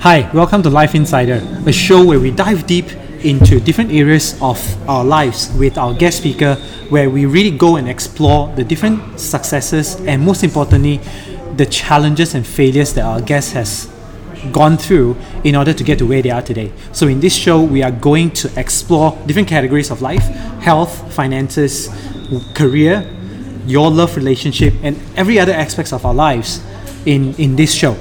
Hi, welcome to Life Insider, a show where we dive deep into different areas of our lives with our guest speaker, where we really go and explore the different successes and, most importantly, the challenges and failures that our guest has gone through in order to get to where they are today. So, in this show, we are going to explore different categories of life health, finances, career, your love relationship, and every other aspects of our lives in, in this show.